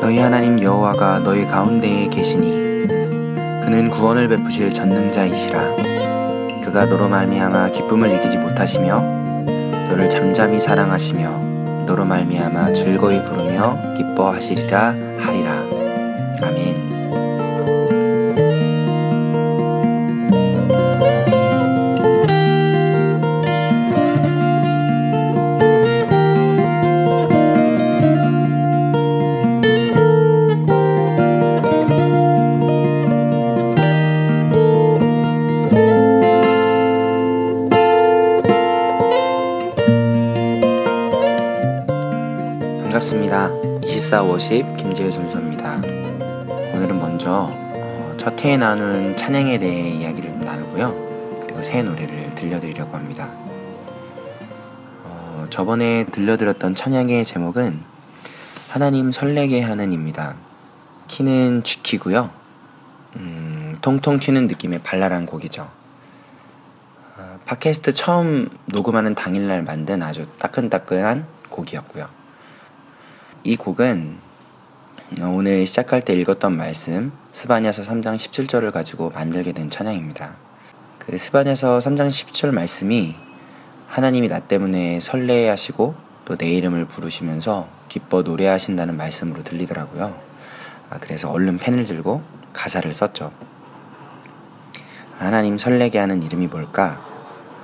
너희 하나님 여호와가 너희 가운데에 계시니 그는 구원을 베푸실 전능자이시라. 그가 너로 말미암아 기쁨을 이기지 못하시며 너를 잠잠히 사랑하시며 너로 말미암아 즐거이 부르며 기뻐하시리라 2450 김재우 선수입니다. 오늘은 먼저 어, 첫 해에 나눈 찬양에 대해 이야기를 나누고요. 그리고 새 노래를 들려드리려고 합니다. 어, 저번에 들려드렸던 찬양의 제목은 하나님 설레게 하는입니다. 키는 G키고요. 음, 통통 튀는 느낌의 발랄한 곡이죠. 어, 팟캐스트 처음 녹음하는 당일날 만든 아주 따끈따끈한 곡이었고요. 이 곡은 오늘 시작할 때 읽었던 말씀 스바냐서 3장 17절을 가지고 만들게 된 찬양입니다. 그 스바냐서 3장 17절 말씀이 하나님이 나 때문에 설레하시고 또 내 이름을 부르시면서 기뻐 노래하신다는 말씀으로 들리더라고요. 아, 그래서 얼른 펜을 들고 가사를 썼죠. 하나님 설레게 하는 이름이 뭘까?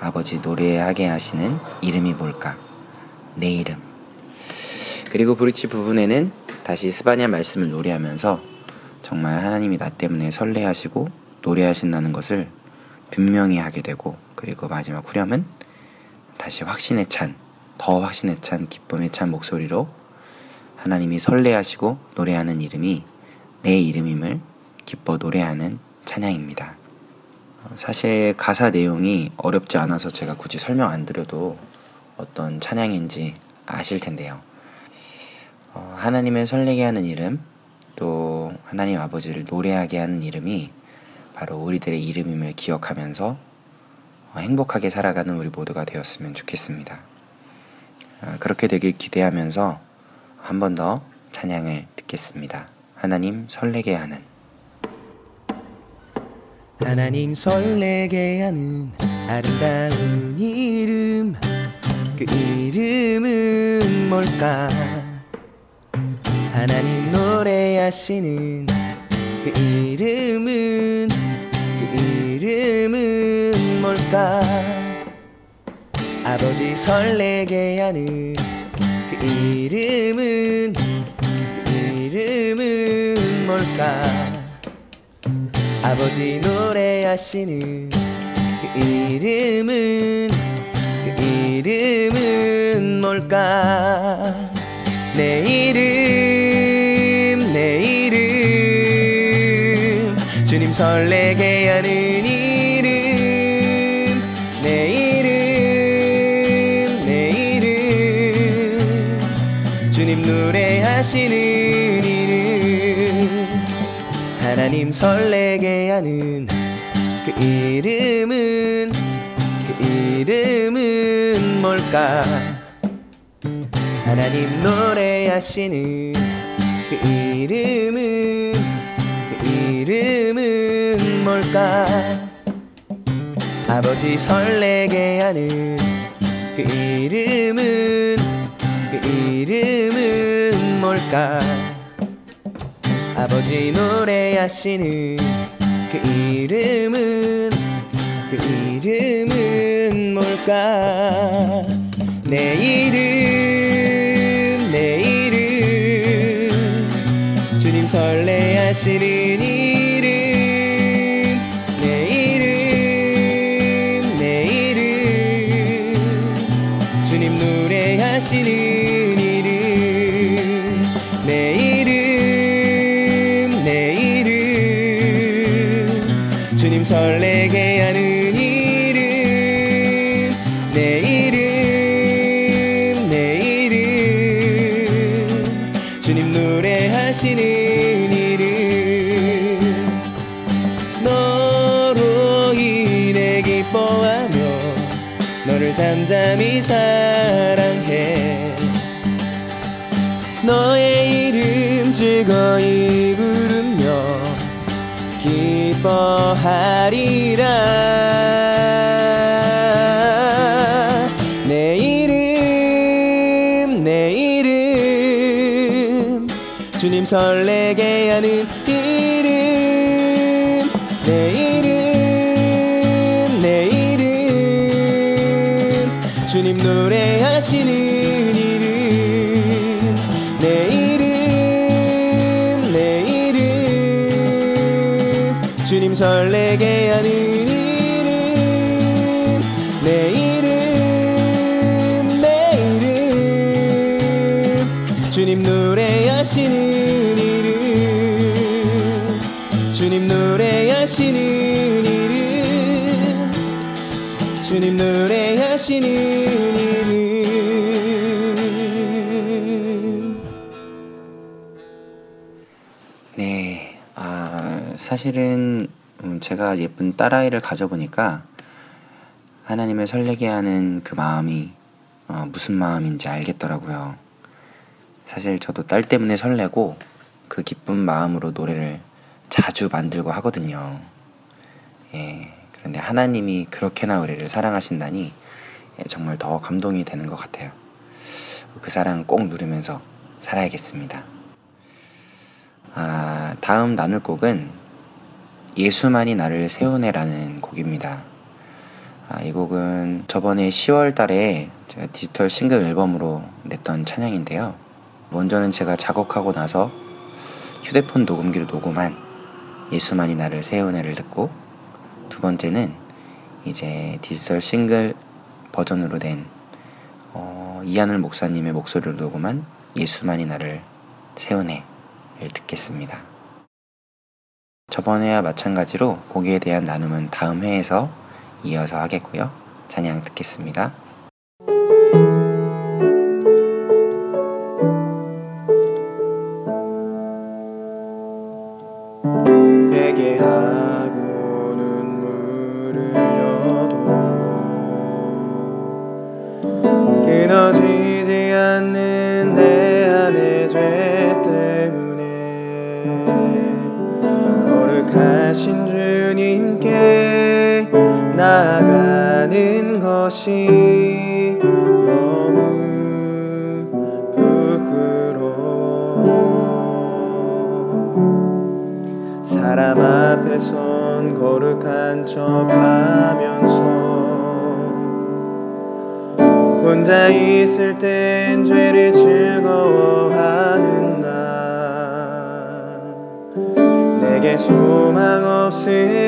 아버지 노래하게 하시는 이름이 뭘까? 내 이름. 그리고 브릿지 부분에는 다시 스바냐 말씀을 노래하면서 정말 하나님이 나 때문에 설레하시고 노래하신다는 것을 분명히 하게 되고 그리고 마지막 후렴은 다시 확신에 찬, 더 확신에 찬 기쁨에 찬 목소리로 하나님이 설레하시고 노래하는 이름이 내 이름임을 기뻐 노래하는 찬양입니다. 사실 가사 내용이 어렵지 않아서 제가 굳이 설명 안 드려도 어떤 찬양인지 아실 텐데요. 어, 하나님을 설레게 하는 이름, 또 하나님 아버지를 노래하게 하는 이름이 바로 우리들의 이름임을 기억하면서 어, 행복하게 살아가는 우리 모두가 되었으면 좋겠습니다. 어, 그렇게 되길 기대하면서 한 번 더 찬양을 듣겠습니다. 하나님 설레게 하는 하나님 설레게 하는 아름다운 이름 그 이름은 뭘까 하나님 노래하시는 그 이름은 그 이름은 뭘까? 아버지 설레게 하는 그 이름은 그 이름은 뭘까? 아버지 노래하시는 그 이름은 그 이름은 뭘까? 내 이름 설레게 하는 이름 내 이름 내 이름 주님 노래하시는 이름. 하나님 설레게 하는 그 이름은 그 이름은 뭘까? 하나님 노래하시는 그 이름은 그 이름은 뭘까? 아버지 설레게 하는 그 이름은 그 이름은 뭘까? 아버지 노래하시는 그 이름은 그 이름은 뭘까? 내 이름 내 이름. 주님 설레하시는 즐거이 부르며 기뻐하리라. 내 이름 내 이름 주님 설레게 하는 이름. 내 이름 내 이름 주님 노래하시는 설레게 하는 이름 내 이름 내 이름 주님 노래하시는 이름 주님 노래하시는 이름 주님 노래하시는 네, 아, 사실은 음, 제가 예쁜 딸아이를 가져보니까 하나님을 설레게 하는 그 마음이 어, 무슨 마음인지 알겠더라고요. 사실 저도 딸 때문에 설레고 그 기쁜 마음으로 노래를 자주 만들고 하거든요. 예, 그런데 하나님이 그렇게나 우리를 사랑하신다니 예, 정말 더 감동이 되는 것 같아요. 그 사랑 꼭 누리면서 살아야겠습니다. 아, 다음 나눌 곡은 예수만이 나를 세우네라는 곡입니다. 아, 이 곡은 저번에 10월 달에 제가 디지털 싱글 앨범으로 냈던 찬양인데요. 먼저는 제가 작곡하고 나서 휴대폰 녹음기로 녹음한 예수만이 나를 세우네를 듣고 두 번째는 이제 디지털 싱글 버전으로 된 어, 이하늘 목사님의 목소리로 녹음한 예수만이 나를 세우네를 듣겠습니다. 저번에와 마찬가지로 곡에 대한 나눔은 다음 회에서 이어서 하겠고요. 찬양 듣겠습니다. 혼자 있을 땐 죄를 즐거워하는 나 내게 소망 없음을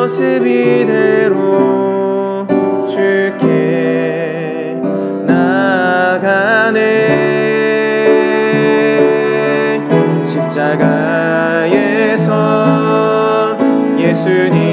모습 이대로 주께 나가네. 십자가에서 예수님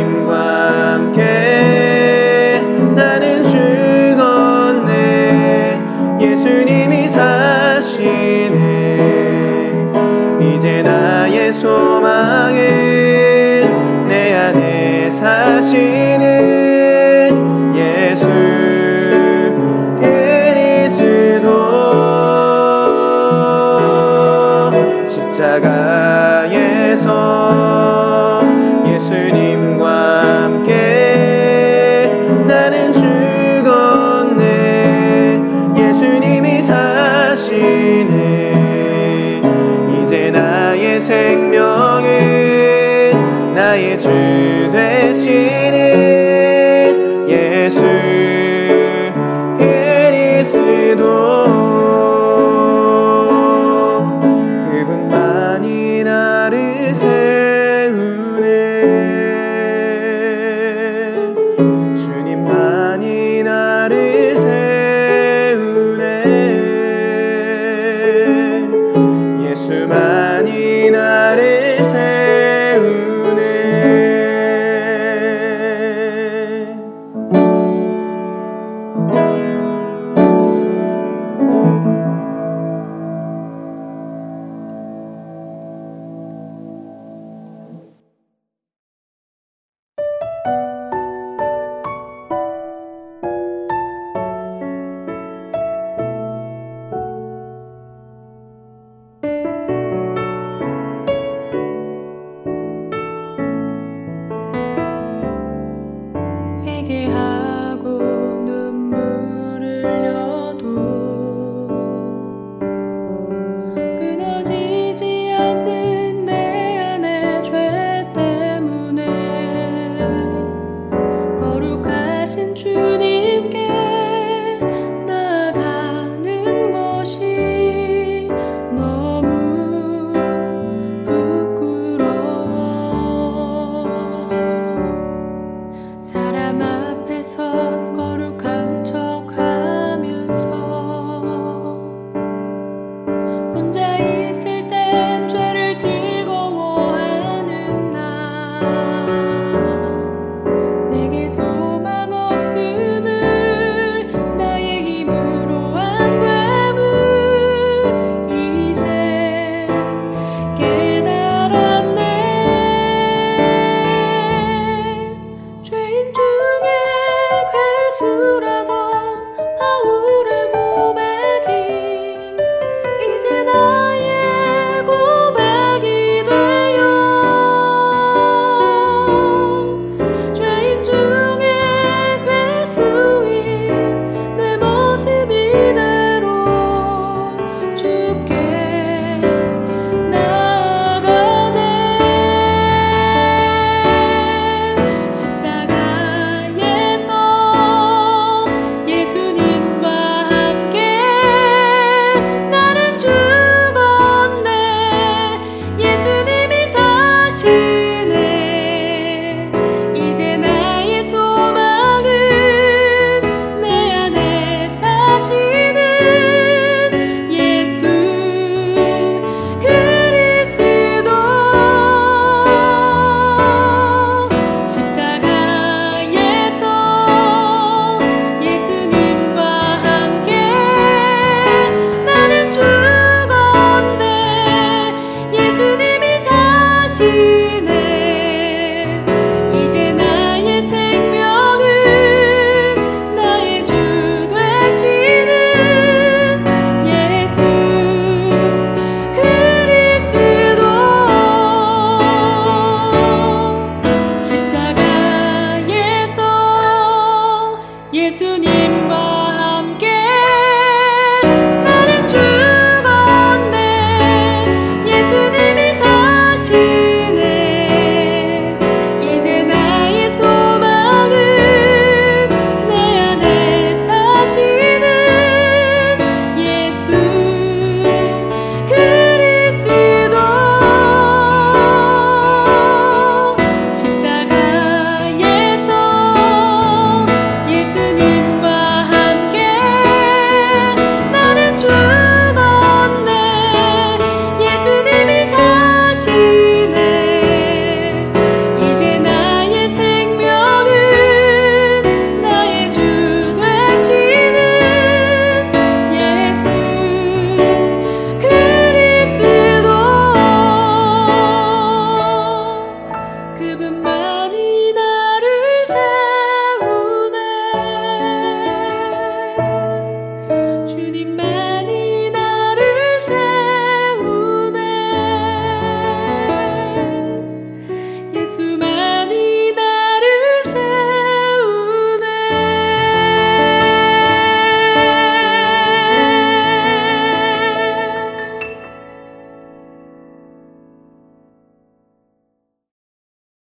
to my